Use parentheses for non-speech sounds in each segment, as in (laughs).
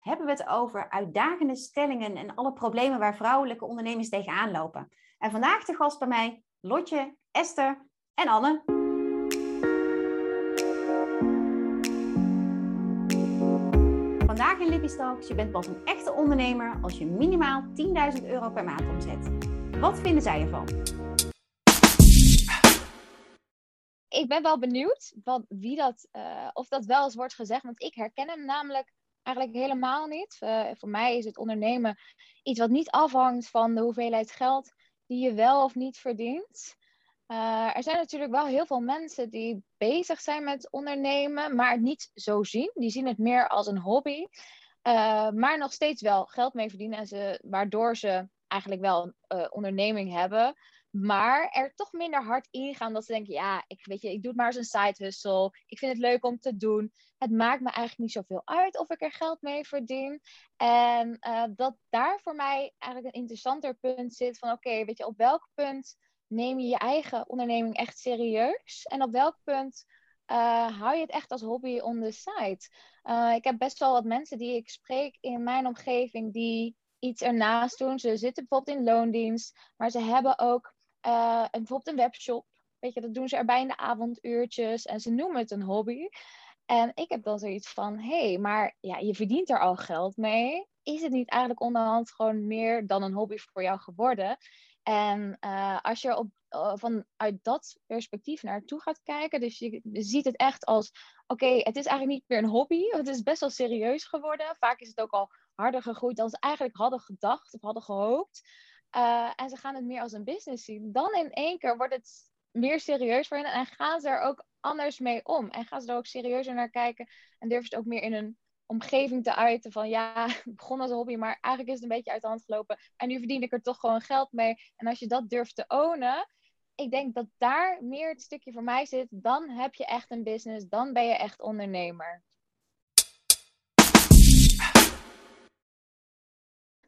Hebben we het over uitdagende stellingen en alle problemen waar vrouwelijke ondernemers tegenaan lopen. En vandaag de gast bij mij Lotje, Esther en Anne. Vandaag in Lippy Talks, je bent pas een echte ondernemer als je minimaal 10.000 euro per maand omzet. Wat vinden zij ervan? Ik ben wel benieuwd wat, wie dat, uh, of dat wel eens wordt gezegd, want ik herken hem namelijk eigenlijk helemaal niet. Uh, voor mij is het ondernemen iets wat niet afhangt van de hoeveelheid geld die je wel of niet verdient. Uh, er zijn natuurlijk wel heel veel mensen die bezig zijn met ondernemen, maar het niet zo zien. Die zien het meer als een hobby, uh, maar nog steeds wel geld mee verdienen. En ze, waardoor ze eigenlijk wel een onderneming hebben, maar er toch minder hard ingaan dat ze denken, ja, ik, weet je, ik doe het maar als een side hustle. Ik vind het leuk om te doen. Het maakt me eigenlijk niet zoveel uit of ik er geld mee verdien. En dat daar voor mij eigenlijk een interessanter punt zit van, oké, weet je, op welk punt neem je je eigen onderneming echt serieus? En op welk punt uh, hou je het echt als hobby on the side? Uh, ik heb best wel wat mensen die ik spreek in mijn omgeving die iets ernaast doen. Ze zitten bijvoorbeeld in loondienst, maar ze hebben ook uh, een, bijvoorbeeld een webshop. Weet je, dat doen ze erbij in de avonduurtjes en ze noemen het een hobby. En ik heb dan zoiets van, hé, hey, maar ja, je verdient er al geld mee. Is het niet eigenlijk onderhand gewoon meer dan een hobby voor jou geworden? En uh, als je op, uh, vanuit dat perspectief naartoe gaat kijken, dus je, ziet het echt als: oké, het is eigenlijk niet meer een hobby, het is best wel serieus geworden. Vaak is het ook al harder gegroeid dan ze eigenlijk hadden gedacht of hadden gehoopt. Uh, en ze gaan het meer als een business zien. Dan in één keer wordt het meer serieus voor hen en gaan ze er ook anders mee om. En gaan ze er ook serieuzer naar kijken en durven ze ook meer in een omgeving te uiten van ja, (laughs) het begon als een hobby, maar eigenlijk is het een beetje uit de hand gelopen. En nu verdien ik er toch gewoon geld mee. En als je dat durft te ownen, ik denk dat daar meer het stukje voor mij zit. Dan heb je echt een business, dan ben je echt ondernemer.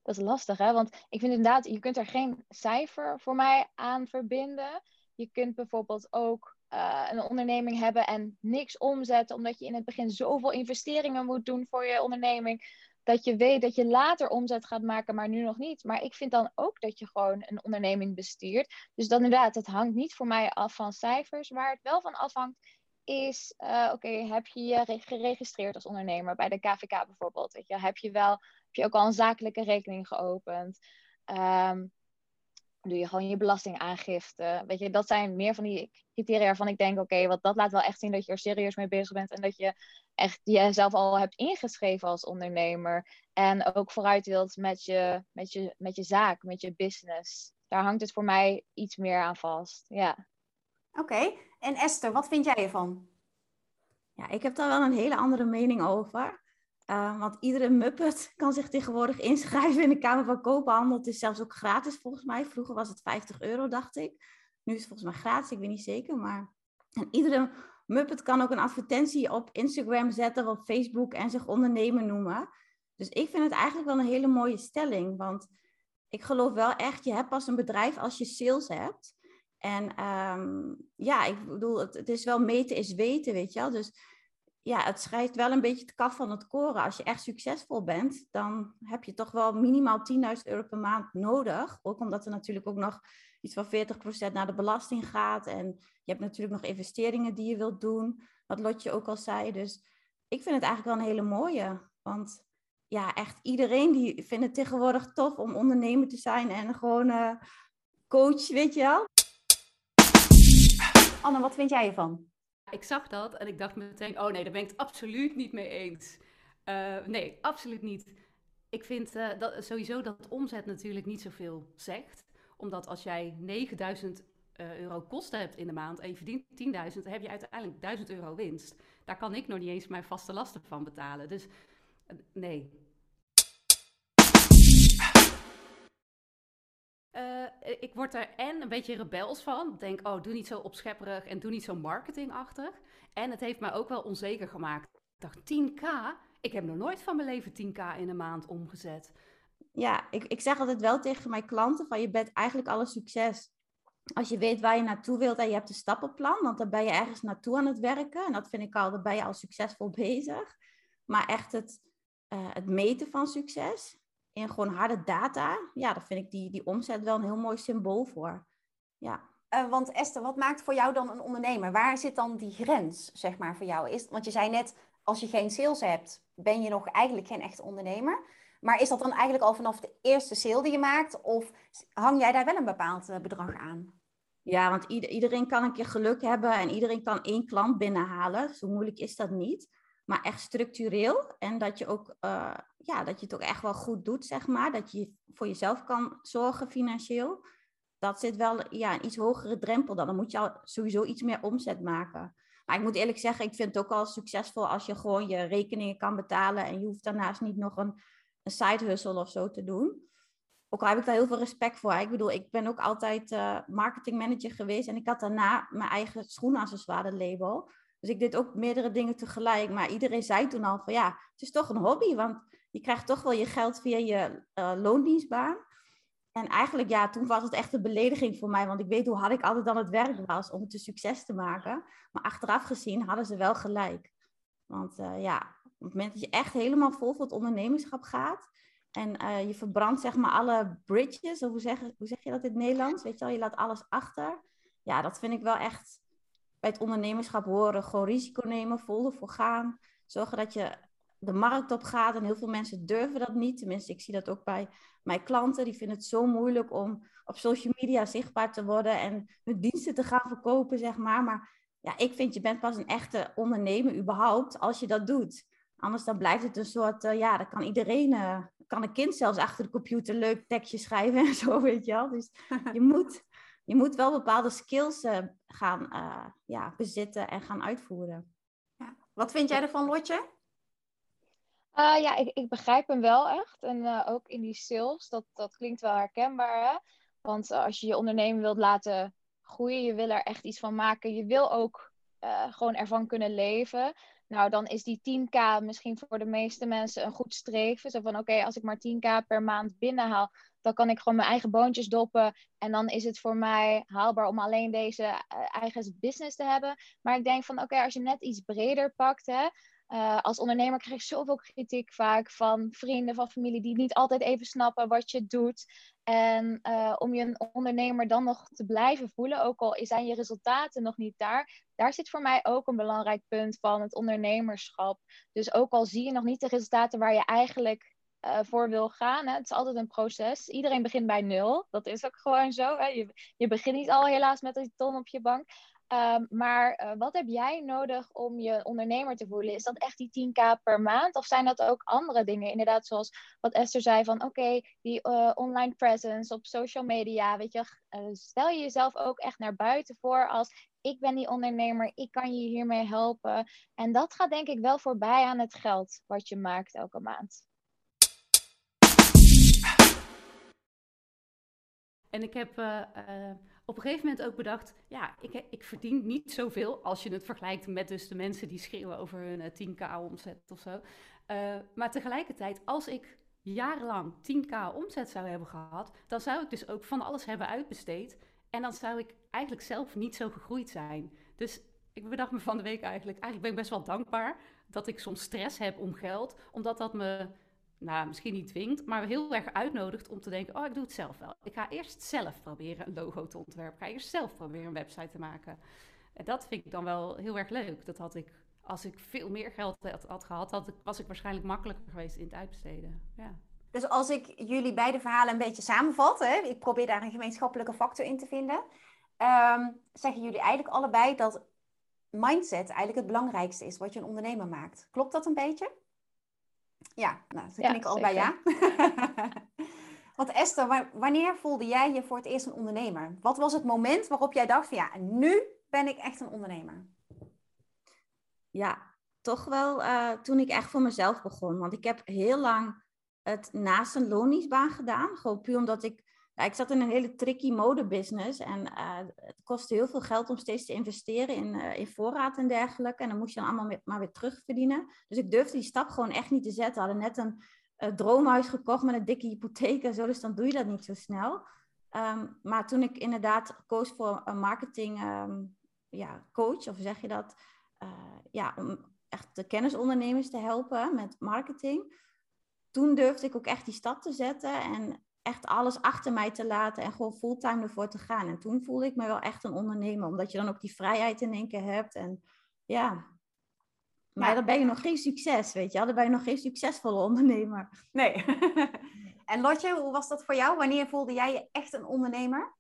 Dat is lastig, hè? Want ik vind inderdaad, je kunt er geen cijfer voor mij aan verbinden. Je kunt bijvoorbeeld ook uh, een onderneming hebben en niks omzetten, omdat je in het begin zoveel investeringen moet doen voor je onderneming, dat je weet dat je later omzet gaat maken, maar nu nog niet. Maar ik vind dan ook dat je gewoon een onderneming bestuurt. Dus dan inderdaad, het hangt niet voor mij af van cijfers. Waar het wel van afhangt, is, uh, oké, heb je je geregistreerd als ondernemer bij de KVK bijvoorbeeld? Weet je? Heb je wel, heb je ook al een zakelijke rekening geopend? Um, doe je gewoon je belastingaangifte. Weet je, dat zijn meer van die criteria waarvan ik denk, oké, dat laat wel echt zien dat je er serieus mee bezig bent en dat je echt jezelf al hebt ingeschreven als ondernemer en ook vooruit wilt met je, met je, met je zaak, met je business. Daar hangt het voor mij iets meer aan vast. Ja. Oké, en Esther, wat vind jij ervan? Ja, ik heb daar wel een hele andere mening over. Uh, want iedere muppet (laughs) kan zich tegenwoordig inschrijven in de Kamer van Koophandel. Het is zelfs ook gratis volgens mij. Vroeger was het 50 euro, dacht ik. Nu is het volgens mij gratis, ik weet niet zeker. Maar en iedere muppet kan ook een advertentie op Instagram zetten of op Facebook en zich ondernemer noemen. Dus ik vind het eigenlijk wel een hele mooie stelling. Want ik geloof wel echt, je hebt pas een bedrijf als je sales hebt. En um, ja, ik bedoel, het, het, is wel meten is weten, weet je wel. Dus ja, het schrijft wel een beetje het kaf van het koren. Als je echt succesvol bent, dan heb je toch wel minimaal 10.000 euro per maand nodig. Ook omdat er natuurlijk ook nog iets van 40% naar de belasting gaat. En je hebt natuurlijk nog investeringen die je wilt doen, wat Lotje ook al zei. Dus ik vind het eigenlijk wel een hele mooie. Want ja, echt iedereen die vindt het tegenwoordig tof om ondernemer te zijn en gewoon uh, coach, weet je wel. Anne, wat vind jij ervan? Ik zag dat en ik dacht meteen, oh nee, daar ben ik het absoluut niet mee eens. Uh, nee, absoluut niet. Ik vind uh, dat, sowieso dat omzet natuurlijk niet zoveel zegt. Omdat als jij 9000 uh, euro kosten hebt in de maand en je verdient 10.000, dan heb je uiteindelijk 1000 euro winst. Daar kan ik nog niet eens mijn vaste lasten van betalen. Dus nee, ik word er en een beetje rebels van. Denk, oh, doe niet zo opschepperig en doe niet zo marketingachtig. En het heeft mij ook wel onzeker gemaakt. Ik dacht, 10k? Ik heb nog nooit van mijn leven 10k in een maand omgezet. Ja, ik, ik zeg altijd wel tegen mijn klanten van je bent eigenlijk alle succes. Als je weet waar je naartoe wilt en je hebt een stappenplan, want dan ben je ergens naartoe aan het werken. En dat vind ik al, dan ben je al succesvol bezig. Maar echt het, het meten van succes in gewoon harde data, ja, daar vind ik die, die omzet wel een heel mooi symbool voor. Ja. Uh, want Esther, wat maakt voor jou dan een ondernemer? Waar zit dan die grens, zeg maar, voor jou? Is, want je zei net, als je geen sales hebt, ben je nog eigenlijk geen echte ondernemer. Maar is dat dan eigenlijk al vanaf de eerste sale die je maakt? Of hang jij daar wel een bepaald eh, bedrag aan? Ja, want iedereen kan een keer geluk hebben en iedereen kan één klant binnenhalen. Zo moeilijk is dat niet. Maar echt structureel. En dat je, ook, uh, ja, dat je het ook echt wel goed doet, zeg maar. Dat je voor jezelf kan zorgen financieel. Dat zit wel ja, een iets hogere drempel dan. Dan moet je al sowieso iets meer omzet maken. Maar ik moet eerlijk zeggen, ik vind het ook al succesvol als je gewoon je rekeningen kan betalen. En je hoeft daarnaast niet nog een, een side hustle of zo te doen. Ook al heb ik daar heel veel respect voor. Ik bedoel, ik ben ook altijd uh, marketingmanager geweest. En ik had daarna mijn eigen schoenaccessoire label. Dus ik deed ook meerdere dingen tegelijk. Maar iedereen zei toen al van ja, het is toch een hobby. Want je krijgt toch wel je geld via je uh, loondienstbaan. En eigenlijk, ja, toen was het echt een belediging voor mij. Want ik weet hoe hard ik altijd aan het werk was om het een succes te maken. Maar achteraf gezien hadden ze wel gelijk. Want uh, ja, op het moment dat je echt helemaal vol voor het ondernemerschap gaat. En uh, je verbrandt zeg maar alle bridges. Of hoe zeg, hoe zeg je dat in het Nederlands? Weet je wel, je laat alles achter. Ja, dat vind ik wel echt ondernemerschap horen. Gewoon risico nemen, vol ervoor gaan. Zorgen dat je de markt op gaat. En heel veel mensen durven dat niet. Tenminste, ik zie dat ook bij mijn klanten. Die vinden het zo moeilijk om op social media zichtbaar te worden en hun diensten te gaan verkopen, zeg maar. Maar ja, ik vind je bent pas een echte ondernemer überhaupt als je dat doet. Anders dan blijft het een soort, uh, ja, dan kan iedereen, uh, kan een kind zelfs achter de computer leuk tekstje schrijven (laughs) en zo, weet je wel. Dus (laughs) je moet, je moet wel bepaalde skills uh, gaan ja, bezitten en gaan uitvoeren. Ja. Wat vind jij ervan, Lotje? Uh, ja, ik, ik begrijp hem wel echt. En uh, ook in die sales, dat, dat klinkt wel herkenbaar. Hè? Want uh, als je je onderneming wilt laten groeien, je wil er echt iets van maken, je wil ook gewoon ervan kunnen leven. Nou, dan is die 10k misschien voor de meeste mensen een goed streven. Zo van, oké, als ik maar 10k per maand binnenhaal, dan kan ik gewoon mijn eigen boontjes doppen. En dan is het voor mij haalbaar om alleen deze eigen business te hebben. Maar ik denk van, oké, als je net iets breder pakt, hè, uh, als ondernemer krijg ik zoveel kritiek vaak van vrienden, van familie die niet altijd even snappen wat je doet. En uh, om je een ondernemer dan nog te blijven voelen, ook al zijn je resultaten nog niet daar, daar zit voor mij ook een belangrijk punt van het ondernemerschap. Dus ook al zie je nog niet de resultaten waar je eigenlijk uh, voor wil gaan. Hè. Het is altijd een proces. Iedereen begint bij nul. Dat is ook gewoon zo. Hè. Je, je begint niet al helaas met een ton op je bank. Um, maar uh, wat heb jij nodig om je ondernemer te voelen? Is dat echt die 10k per maand? Of zijn dat ook andere dingen? Inderdaad, zoals wat Esther zei van oké, die uh, online presence op social media. Weet je, stel je jezelf ook echt naar buiten voor als ik ben die ondernemer, ik kan je hiermee helpen. En dat gaat denk ik wel voorbij aan het geld wat je maakt elke maand. En ik heb op een gegeven moment ook bedacht, ja, ik, ik verdien niet zoveel als je het vergelijkt met dus de mensen die schreeuwen over hun 10k eh, omzet of zo. Maar tegelijkertijd, als ik jarenlang 10k omzet zou hebben gehad, dan zou ik dus ook van alles hebben uitbesteed. En dan zou ik eigenlijk zelf niet zo gegroeid zijn. Dus ik bedacht me van de week eigenlijk, eigenlijk ben ik best wel dankbaar dat ik soms stress heb om geld, omdat dat me nou, misschien niet dwingt, maar heel erg uitnodigt om te denken: oh, ik doe het zelf wel. Ik ga eerst zelf proberen een logo te ontwerpen. Ik ga eerst zelf proberen een website te maken. En dat vind ik dan wel heel erg leuk. Dat had ik, als ik veel meer geld had, had gehad, had ik, was ik waarschijnlijk makkelijker geweest in het uitbesteden. Ja. Dus als ik jullie beide verhalen een beetje samenvat, hè, ik probeer daar een gemeenschappelijke factor in te vinden, um, zeggen jullie eigenlijk allebei dat mindset eigenlijk het belangrijkste is wat je een ondernemer maakt. Klopt dat een beetje? Ja, nou, dat ja, ik al bij ja. (laughs) Want Esther, wanneer voelde jij je voor het eerst een ondernemer? Wat was het moment waarop jij dacht van ja, nu ben ik echt een ondernemer? Ja, toch wel uh, toen ik echt voor mezelf begon. Want ik heb heel lang het naast een loningsbaan gedaan. Gewoon puur omdat ik ja, ik zat in een hele tricky modebusiness en uh, het kostte heel veel geld om steeds te investeren in, uh, in voorraad en dergelijke. En dan moest je dan allemaal maar weer terugverdienen. Dus ik durfde die stap gewoon echt niet te zetten. We hadden net een uh, droomhuis gekocht met een dikke hypotheek en zo, dus dan doe je dat niet zo snel. Um, maar toen ik inderdaad koos voor een marketing um, ja, coach, of zeg je dat, ja, om echt de kennisondernemers te helpen met marketing toen durfde ik ook echt die stap te zetten en echt alles achter mij te laten en gewoon fulltime ervoor te gaan. En toen voelde ik me wel echt een ondernemer, omdat je dan ook die vrijheid in één keer hebt. En ja, maar dan ben je nog geen succes, weet je wel. Dan ben je nog geen succesvolle ondernemer. Nee. (laughs) en Lotje, hoe was dat voor jou? Wanneer voelde jij je echt een ondernemer?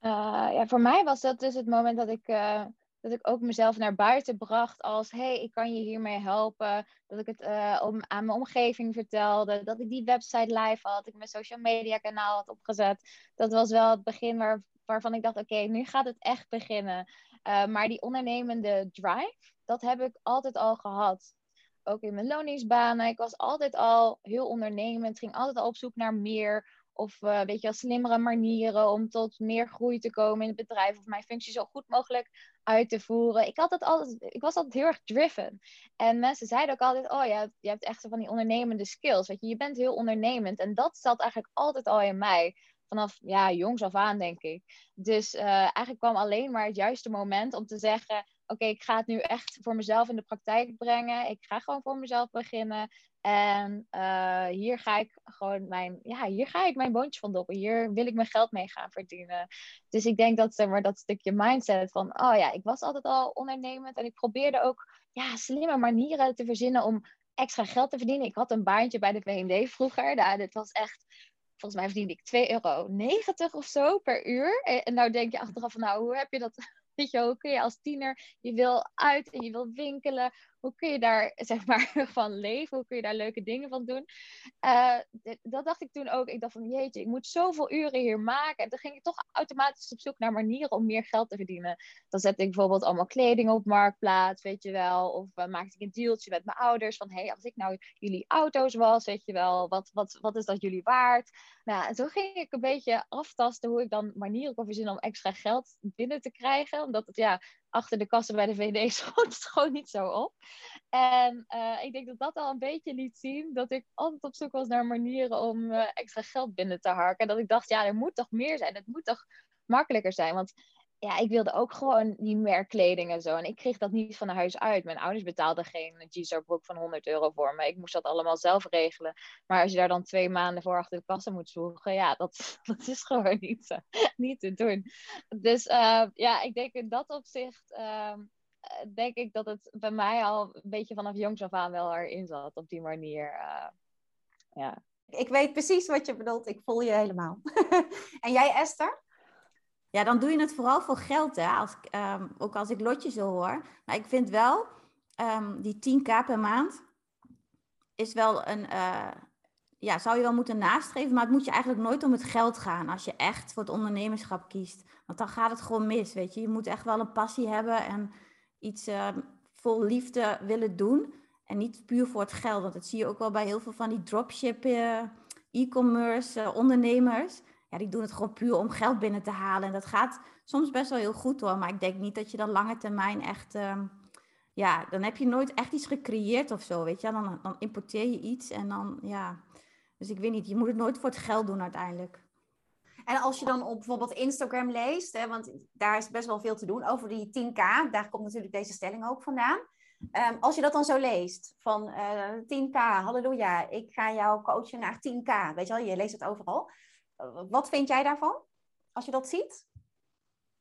Uh, ja, voor mij was dat dus het moment dat ik, uh, dat ik ook mezelf naar buiten bracht als... hey, ik kan je hiermee helpen. Dat ik het uh, om, aan mijn omgeving vertelde. Dat ik die website live had. Ik mijn social media kanaal had opgezet. Dat was wel het begin waar, waarvan ik dacht... oké, nu gaat het echt beginnen. maar die ondernemende drive, dat heb ik altijd al gehad. Ook in mijn loningsbanen. Ik was altijd al heel ondernemend. Ging altijd al op zoek naar meer of uh, weet slimmere manieren om tot meer groei te komen in het bedrijf. Of mijn functie zo goed mogelijk uit te voeren. Ik, had dat altijd, ik was altijd heel erg driven. En mensen zeiden ook altijd, oh ja, je hebt echt van die ondernemende skills. Weet je, je bent heel ondernemend. En dat zat eigenlijk altijd al in mij. Vanaf ja, jongs af aan, denk ik. Dus uh, eigenlijk kwam alleen maar het juiste moment om te zeggen oké, ik ga het nu echt voor mezelf in de praktijk brengen. Ik ga gewoon voor mezelf beginnen. En uh, hier ga ik gewoon mijn, ja, hier ga ik mijn boontje van doppen. Hier wil ik mijn geld mee gaan verdienen. Dus ik denk dat, zeg maar, dat stukje mindset van, oh ja, ik was altijd al ondernemend. En ik probeerde ook, ja, slimme manieren te verzinnen om extra geld te verdienen. Ik had een baantje bij de VND vroeger. Nou, dit was echt, volgens mij verdiende ik 2,90 euro of zo per uur. En nou denk je achteraf van, nou, hoe heb je dat Weet je, hoe kun je als tiener, je wil uit en je wil winkelen. Hoe kun je daar, (laughs) zeg maar, van leven? Hoe kun je daar leuke dingen van doen? Uh, dat dacht ik toen ook. Ik dacht van, jeetje, ik moet zoveel uren hier maken. En toen ging ik toch automatisch op zoek naar manieren om meer geld te verdienen. Dan zette ik bijvoorbeeld allemaal kleding op Marktplaats, weet je wel. Of uh, maakte ik een dealtje met mijn ouders. Van, hé, hey, als ik nou jullie auto's was, weet je wel, wat, wat, wat is dat jullie waard? Nou, en zo ging ik een beetje aftasten hoe ik dan manieren kon verzinnen om extra geld binnen te krijgen. Omdat het, ja, achter de kassen bij de VD schoot (laughs) het gewoon niet zo op. En uh, ik denk dat dat al een beetje liet zien dat ik altijd op zoek was naar manieren om uh, extra geld binnen te harken. En dat ik dacht, ja, er moet toch meer zijn. Het moet toch makkelijker zijn. Want ja, ik wilde ook gewoon die merkkleding en zo. En ik kreeg dat niet van huis uit. Mijn ouders betaalden geen G-Star broek van 100 euro voor me. Ik moest dat allemaal zelf regelen. Maar als je daar dan twee maanden voor achter de kassa moet zoeken, ja, dat, (laughs) dat is gewoon niet, uh, (laughs) niet te doen. Dus uh, ja, ik denk in dat opzicht, uh, denk ik dat het bij mij al een beetje vanaf jongs af aan wel erin zat. Op die manier, ja. Ik weet precies wat je bedoelt. Ik voel je helemaal. (laughs) en jij, Esther? Ja, dan doe je het vooral voor geld, hè? Als, um, ook als ik lotjes zo hoor. Maar ik vind wel, um, die 10k per maand is wel een, uh, ja, zou je wel moeten nastreven, maar het moet je eigenlijk nooit om het geld gaan als je echt voor het ondernemerschap kiest. Want dan gaat het gewoon mis, weet je. Je moet echt wel een passie hebben en iets uh, vol liefde willen doen. En niet puur voor het geld, want dat zie je ook wel bij heel veel van die dropship, uh, e-commerce uh, ondernemers ja, die doen het gewoon puur om geld binnen te halen. En dat gaat soms best wel heel goed hoor. Maar ik denk niet dat je dan lange termijn echt. Uh, ja, dan heb je nooit echt iets gecreëerd of zo. Weet je, dan, dan importeer je iets en dan ja. Dus ik weet niet, je moet het nooit voor het geld doen uiteindelijk. En als je dan op bijvoorbeeld Instagram leest, hè, want daar is best wel veel te doen over die 10k, daar komt natuurlijk deze stelling ook vandaan. Um, als je dat dan zo leest, van uh, eh, 10k, halleluja, ik ga jou coachen naar 10k, weet je wel, je leest het overal. Wat vind jij daarvan, als je dat ziet?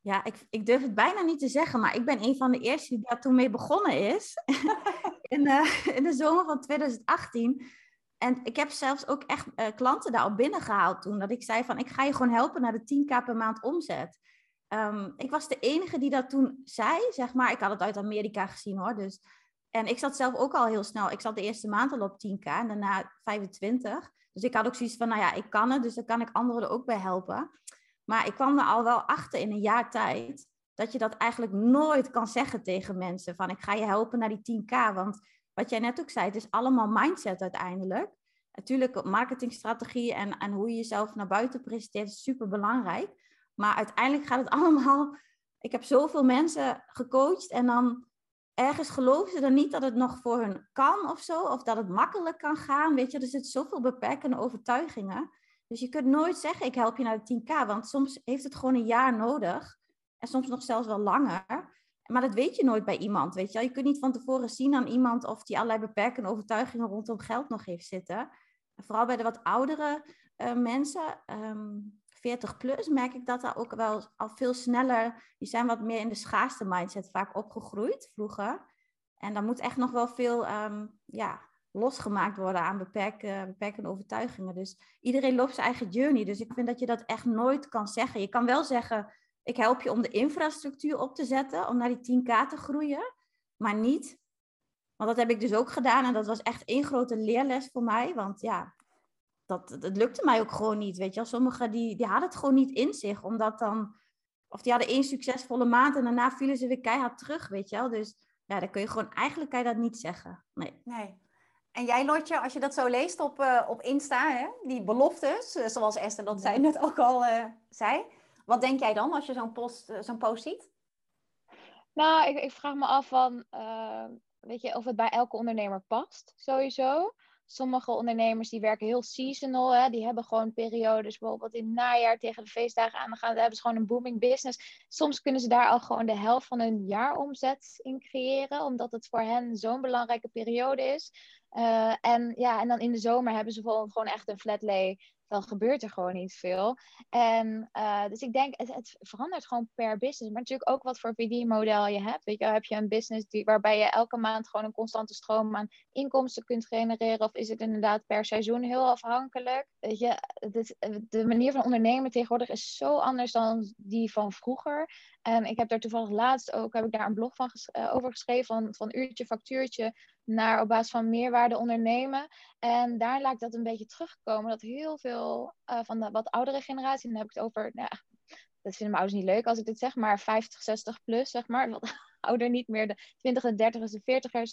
Ja, ik, ik durf het bijna niet te zeggen, maar ik ben een van de eerste die daar toen mee begonnen is. (laughs) in, uh, in de zomer van 2018. En ik heb zelfs ook echt uh, klanten daarop binnengehaald toen. Dat ik zei van, ik ga je gewoon helpen naar de 10k per maand omzet. Um, ik was de enige die dat toen zei, zeg maar. Ik had het uit Amerika gezien hoor. Dus. En ik zat zelf ook al heel snel. Ik zat de eerste maand al op 10k en daarna 25. Dus ik had ook zoiets van, nou ja, ik kan het, dus dan kan ik anderen er ook bij helpen. Maar ik kwam er al wel achter in een jaar tijd dat je dat eigenlijk nooit kan zeggen tegen mensen. Van ik ga je helpen naar die 10k. Want wat jij net ook zei, het is allemaal mindset uiteindelijk. Natuurlijk, marketingstrategie en, en hoe je jezelf naar buiten presenteert is super belangrijk. Maar uiteindelijk gaat het (laughs) allemaal. Ik heb zoveel mensen gecoacht en dan ergens geloven ze dan niet dat het nog voor hun kan of zo, of dat het makkelijk kan gaan. Weet je, er zitten zoveel beperkende overtuigingen. Dus je kunt nooit zeggen, ik help je naar de 10k, want soms heeft het gewoon een jaar nodig. En soms nog zelfs wel langer. Maar dat weet je nooit bij iemand, weet je. Je kunt niet van tevoren zien aan iemand of die allerlei beperkende overtuigingen rondom geld nog heeft zitten. Vooral bij de wat oudere uh, mensen, um, 40 plus, merk ik dat daar ook wel al veel sneller, die zijn wat meer in de schaarste mindset vaak opgegroeid vroeger. En dan moet echt nog wel veel um, ja, losgemaakt worden aan beperken, beperkende overtuigingen. Dus iedereen loopt zijn eigen journey. Dus ik vind dat je dat echt nooit kan zeggen. Je kan wel zeggen, ik help je om de infrastructuur op te zetten, om naar die 10k te groeien, maar niet. Want dat heb ik dus ook gedaan en dat was echt één grote leerles voor mij. Want ja, dat, dat lukte mij ook gewoon niet, weet je wel. Sommigen die, die hadden het gewoon niet in zich, omdat dan... Of die hadden één succesvolle maand en daarna vielen ze weer keihard terug, weet je wel. Dus ja, dan kun je gewoon... Eigenlijk kan je dat niet zeggen, nee. Nee. En jij, Lotje, als je dat zo leest op, uh, op Insta, hè, die beloftes, uh, zoals Esther dat zij net ook al uh, zei. Wat denk jij dan als je zo'n post, zo'n post ziet? Nou, ik, ik, vraag me af van, weet je, of het bij elke ondernemer past, sowieso. Sommige ondernemers die werken heel seasonal. Hè? Die hebben gewoon periodes, bijvoorbeeld in het najaar tegen de feestdagen aan. Dan gaan, hebben ze gewoon een booming business. Soms kunnen ze daar al gewoon de helft van hun jaaromzet in creëren. Omdat het voor hen zo'n belangrijke periode is. Uh, en, ja, en dan in de zomer hebben ze gewoon echt een flat lay dan gebeurt er gewoon niet veel. En uh, dus ik denk, het, verandert gewoon per business. Maar natuurlijk ook wat voor VD-model je hebt. Weet je, heb je een business die, waarbij je elke maand gewoon een constante stroom aan inkomsten kunt genereren? Of is het inderdaad per seizoen heel afhankelijk? Weet je, de manier van ondernemen tegenwoordig is zo anders dan die van vroeger. En ik heb daar toevallig laatst ook heb ik daar een blog van over geschreven, van, van uurtje, factuurtje, naar op basis van meerwaarde ondernemen. En daar laat ik dat een beetje terugkomen, dat heel veel uh, van de wat oudere generatie, dan heb ik het over, nou, dat vinden mijn ouders niet leuk als ik dit zeg, maar 50, 60 plus, zeg maar, ouder niet meer, de 20 en 30ers en 40ers,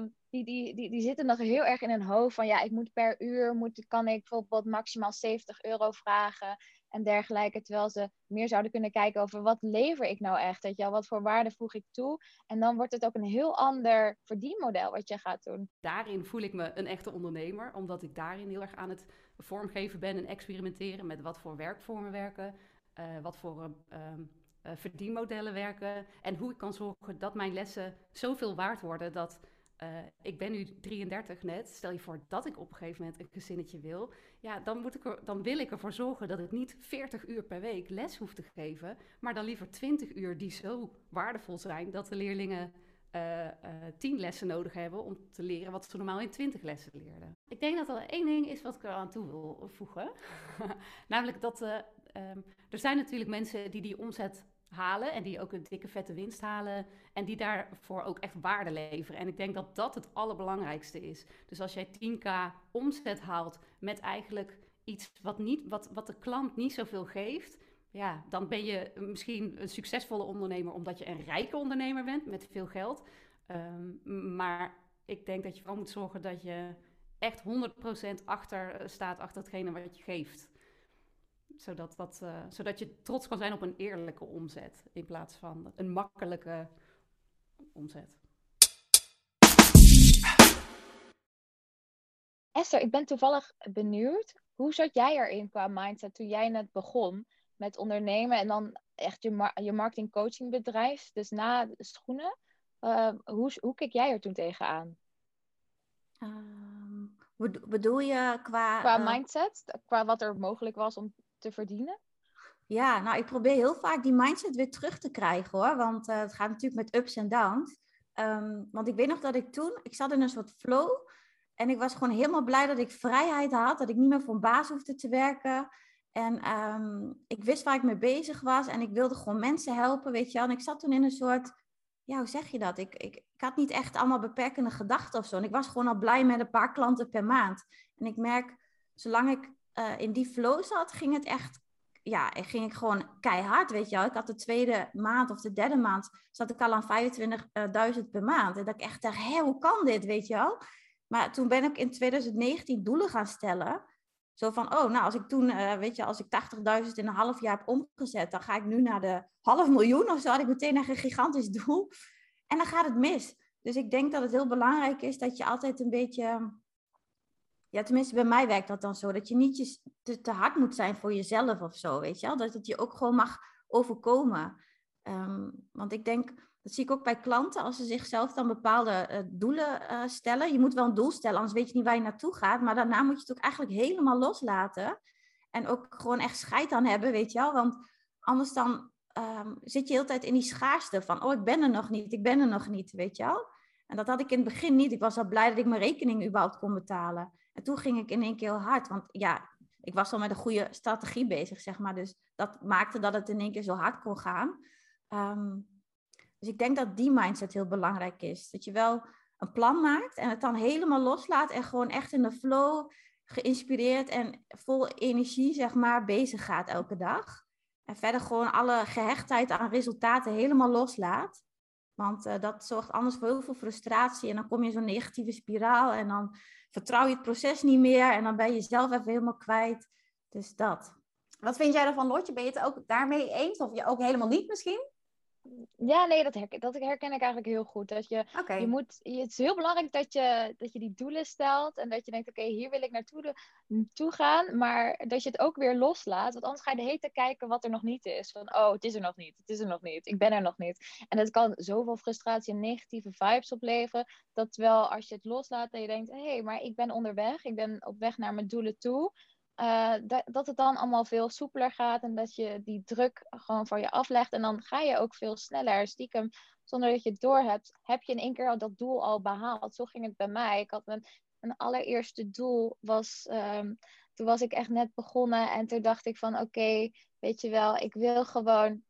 um, die, die, die, die zitten nog heel erg in hun hoofd van, ja, ik moet per uur, moet, kan ik bijvoorbeeld maximaal 70 euro vragen en dergelijke. Terwijl ze meer zouden kunnen kijken over wat lever ik nou echt? Weet je Wat voor waarde voeg ik toe? En dan wordt het ook een heel ander verdienmodel wat je gaat doen. Daarin voel ik me een echte ondernemer, omdat ik daarin heel erg aan het vormgeven ben en experimenteren met wat voor werkvormen werken, uh, wat voor uh, uh, verdienmodellen werken en hoe ik kan zorgen dat mijn lessen zoveel waard worden dat uh, ik ben nu 33 net. Stel je voor dat ik op een gegeven moment een gezinnetje wil. Ja, dan, moet ik dan wil ik ervoor zorgen dat ik niet 40 uur per week les hoef te geven. Maar dan liever 20 uur die zo waardevol zijn dat de leerlingen uh, uh, 10 lessen nodig hebben om te leren wat ze normaal in 20 lessen leerden. Ik denk dat er één ding is wat ik eraan toe wil voegen. (laughs) Namelijk dat um, er zijn natuurlijk mensen die die omzet halen en die ook een dikke vette winst halen en die daarvoor ook echt waarde leveren. En ik denk dat dat het allerbelangrijkste is. Dus als jij 10k omzet haalt met eigenlijk iets wat, niet, wat, wat de klant niet zoveel geeft, ja, dan ben je misschien een succesvolle ondernemer omdat je een rijke ondernemer bent met veel geld. Um, maar ik denk dat je vooral moet zorgen dat je echt 100% achter staat achter hetgene wat je geeft zodat, dat, uh, zodat je trots kan zijn op een eerlijke omzet in plaats van een makkelijke omzet. Esther, ik ben toevallig benieuwd. Hoe zat jij erin qua mindset toen jij net begon met ondernemen en dan echt je, mar je marketing coaching bedrijf, dus na de schoenen? Uh, hoe, hoe keek jij er toen tegenaan? Um, bedoel je qua... Qua uh... mindset, qua wat er mogelijk was om te verdienen? Ja, nou, ik probeer heel vaak die mindset weer terug te krijgen hoor. Want uh, het gaat natuurlijk met ups en downs. Um, want ik weet nog dat ik toen, ik zat in een soort flow. En ik was gewoon helemaal blij dat ik vrijheid had. Dat ik niet meer voor een baas hoefde te werken. En um, ik wist waar ik mee bezig was. En ik wilde gewoon mensen helpen, weet je wel. En ik zat toen in een soort, ja, hoe zeg je dat? Ik, ik, ik had niet echt allemaal beperkende gedachten of zo. Ik was gewoon al blij met een paar klanten per maand. En ik merk, zolang ik uh, in die flow zat, ging het echt, ja, ging ik gewoon keihard, weet je wel. Ik had de tweede maand of de derde maand, zat ik al aan 25.000 per maand. En dat ik echt dacht, hé, hoe kan dit, weet je wel. Maar toen ben ik in 2019 doelen gaan stellen. Zo van, oh, nou, als ik toen, uh, weet je, als ik 80.000 in een half jaar heb omgezet, dan ga ik nu naar de half miljoen of zo. Had ik meteen echt een gigantisch doel. En dan gaat het mis. Dus ik denk dat het heel belangrijk is dat je altijd een beetje ja, tenminste bij mij werkt dat dan zo. Dat je niet je te, hard moet zijn voor jezelf of zo, weet je wel. Dat het je ook gewoon mag overkomen. Um, want ik denk Dat zie ik ook bij klanten als ze zichzelf dan bepaalde eh, doelen eh, stellen. Je moet wel een doel stellen, anders weet je niet waar je naartoe gaat. Maar daarna moet je het ook eigenlijk helemaal loslaten. En ook gewoon echt scheid aan hebben, weet je wel. Want anders dan ehm, zit je heel tijd in die schaarste van... oh, ik ben er nog niet, ik ben er nog niet, weet je wel. En dat had ik in het begin niet. Ik was al blij dat ik mijn rekening überhaupt kon betalen. En toen ging ik in één keer heel hard. Want ja, ik was al met een goede strategie bezig, zeg maar. Dus dat maakte dat het in één keer zo hard kon gaan. Ehm, dus ik denk dat die mindset heel belangrijk is. Dat je wel een plan maakt en het dan helemaal loslaat en gewoon echt in de flow, geïnspireerd en vol energie, zeg maar, bezig gaat elke dag. En verder gewoon alle gehechtheid aan resultaten helemaal loslaat. Want uh, dat zorgt anders voor heel veel frustratie. En dan kom je in zo'n negatieve spiraal. En dan vertrouw je het proces niet meer. En dan ben je zelf even helemaal kwijt. Dus dat. Wat vind jij ervan, Lotje? Ben je het ook daarmee eens? Of je ook helemaal niet misschien? Ja, nee, dat herken, dat herken ik eigenlijk heel goed. Dat je, je moet, het is heel belangrijk dat je, dat je die doelen stelt en dat je denkt, oké, hier wil ik naartoe toe gaan, maar dat je het ook weer loslaat. Want anders ga je de hele tijd kijken wat er nog niet is. Van, oh, het is er nog niet, het is er nog niet, ik ben er nog niet. En dat kan zoveel frustratie en negatieve vibes opleveren, dat terwijl als je het loslaat en je denkt, hé, hey, maar ik ben onderweg, ik ben op weg naar mijn doelen toe, uh, dat, het dan allemaal veel soepeler gaat en dat je die druk gewoon van je aflegt. En dan ga je ook veel sneller, stiekem, zonder dat je het doorhebt, heb je in één keer al dat doel al behaald. Zo ging het bij mij. Ik had mijn, allereerste doel was, um, toen was ik echt net begonnen en toen dacht ik van oké, weet je wel, ik wil gewoon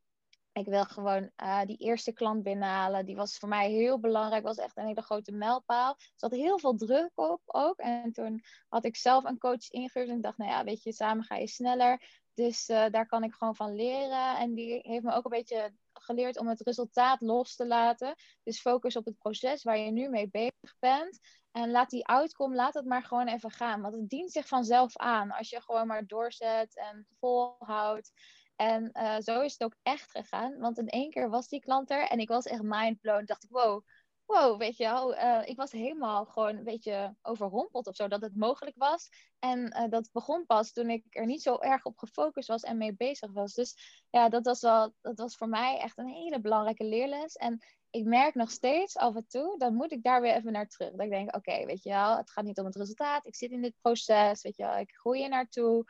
ik wil gewoon uh, die eerste klant binnenhalen. Die was voor mij heel belangrijk. Was echt een hele grote mijlpaal. Er zat heel veel druk op ook. En toen had ik zelf een coach ingehuurd. En ik dacht, nou ja, weet je, samen ga je sneller. Dus uh, daar kan ik gewoon van leren. En die heeft me ook een beetje geleerd om het resultaat los te laten. Dus focus op het proces waar je nu mee bezig bent. En laat die outcome, laat het maar gewoon even gaan. Want het dient zich vanzelf aan. Als je gewoon maar doorzet en volhoudt. En uh, zo is het ook echt gegaan. Want in één keer was die klant er en ik was echt mindblown. Dacht ik, wow, wow, weet je wel. Uh, ik was helemaal gewoon een beetje overrompeld of zo dat het mogelijk was. En uh, dat begon pas toen ik er niet zo erg op gefocust was en mee bezig was. Dus ja, dat was, wel, dat was voor mij echt een hele belangrijke leerles. En ik merk nog steeds af en toe, dan moet ik daar weer even naar terug. Dat ik denk, oké, weet je wel, het gaat niet om het resultaat. Ik zit in dit proces, weet je wel, ik groei er naartoe.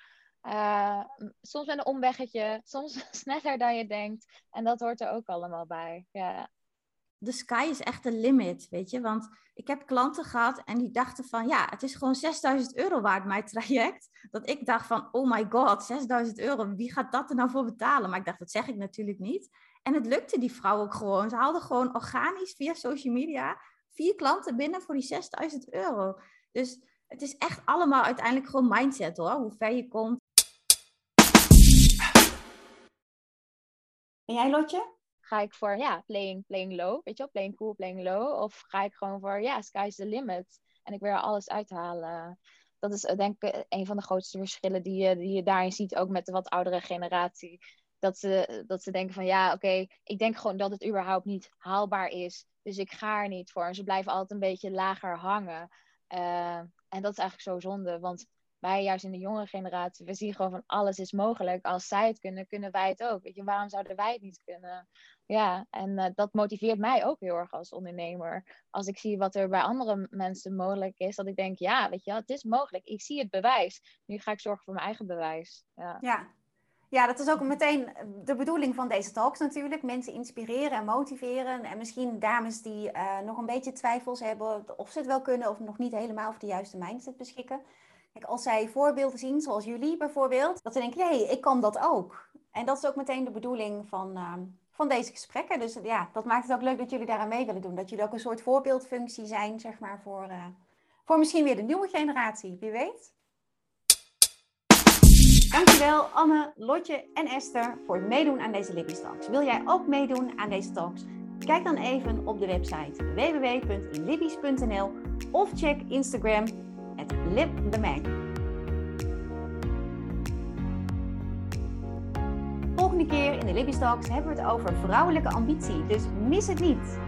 Uh, soms met een omweggetje, soms (laughs) sneller dan je denkt. En dat hoort er ook allemaal bij. Ja. De sky is echt de limit, weet je. Want ik heb klanten gehad en die dachten van... ja, het is gewoon 6000 euro waard, mijn traject. (laughs) Dat ik dacht van, oh my god, 6000 euro. Wie gaat dat er nou voor betalen? Maar ik dacht, dat zeg ik natuurlijk niet. En het lukte die vrouw ook gewoon. Ze haalde gewoon organisch via social media... vier klanten binnen voor die 6000 euro. Dus het is echt allemaal uiteindelijk gewoon mindset hoor. Hoe ver je komt En jij, Lotje? Ga ik voor, ja, playing, playing low, weet je wel, playing cool, playing low. Of ga ik gewoon voor, ja, sky's the limit. En ik wil er alles uithalen. Dat is eh, denk ik een van de grootste verschillen die je, die je daarin ziet, ook met de wat oudere generatie. Dat ze, dat ze denken van, ja, oké, ik denk gewoon dat het überhaupt niet haalbaar is. Dus ik ga er niet voor. En ze blijven altijd een beetje lager hangen. Uh, en dat is eigenlijk zo zonde, want wij juist in de jongere generatie, we zien gewoon van alles is mogelijk. Als zij het kunnen, kunnen wij het ook. Weet je, waarom zouden wij het niet kunnen? Ja, en uh, dat motiveert mij ook heel erg als ondernemer. Als ik zie wat er bij andere mensen mogelijk is, dat ik denk, ja, weet je, het is mogelijk. Ik zie het bewijs. Nu ga ik zorgen voor mijn eigen bewijs. Ja. ja. Ja, dat is ook meteen de bedoeling van deze talks natuurlijk. Mensen inspireren en motiveren. En misschien dames die uh, nog een beetje twijfels hebben of ze het wel kunnen of nog niet helemaal over de juiste mindset beschikken. Kijk, als zij voorbeelden zien, zoals jullie bijvoorbeeld, dat ze denken, hé, hey, ik kan dat ook. En dat is ook meteen de bedoeling van, uh, van deze gesprekken. Dus ja, dat maakt het ook leuk dat jullie daaraan mee willen doen. Dat jullie ook een soort voorbeeldfunctie zijn, zeg maar, voor, uh, voor misschien weer de nieuwe generatie. Wie weet. Dankjewel Anne, Lotje en Esther voor het meedoen aan deze Libby Talks. Wil jij ook meedoen aan deze talks? Kijk dan even op de website www.libbies.nl of check Instagram het Lip the Mag. Volgende keer in de Libby Talks hebben we het over vrouwelijke ambitie, dus mis het niet.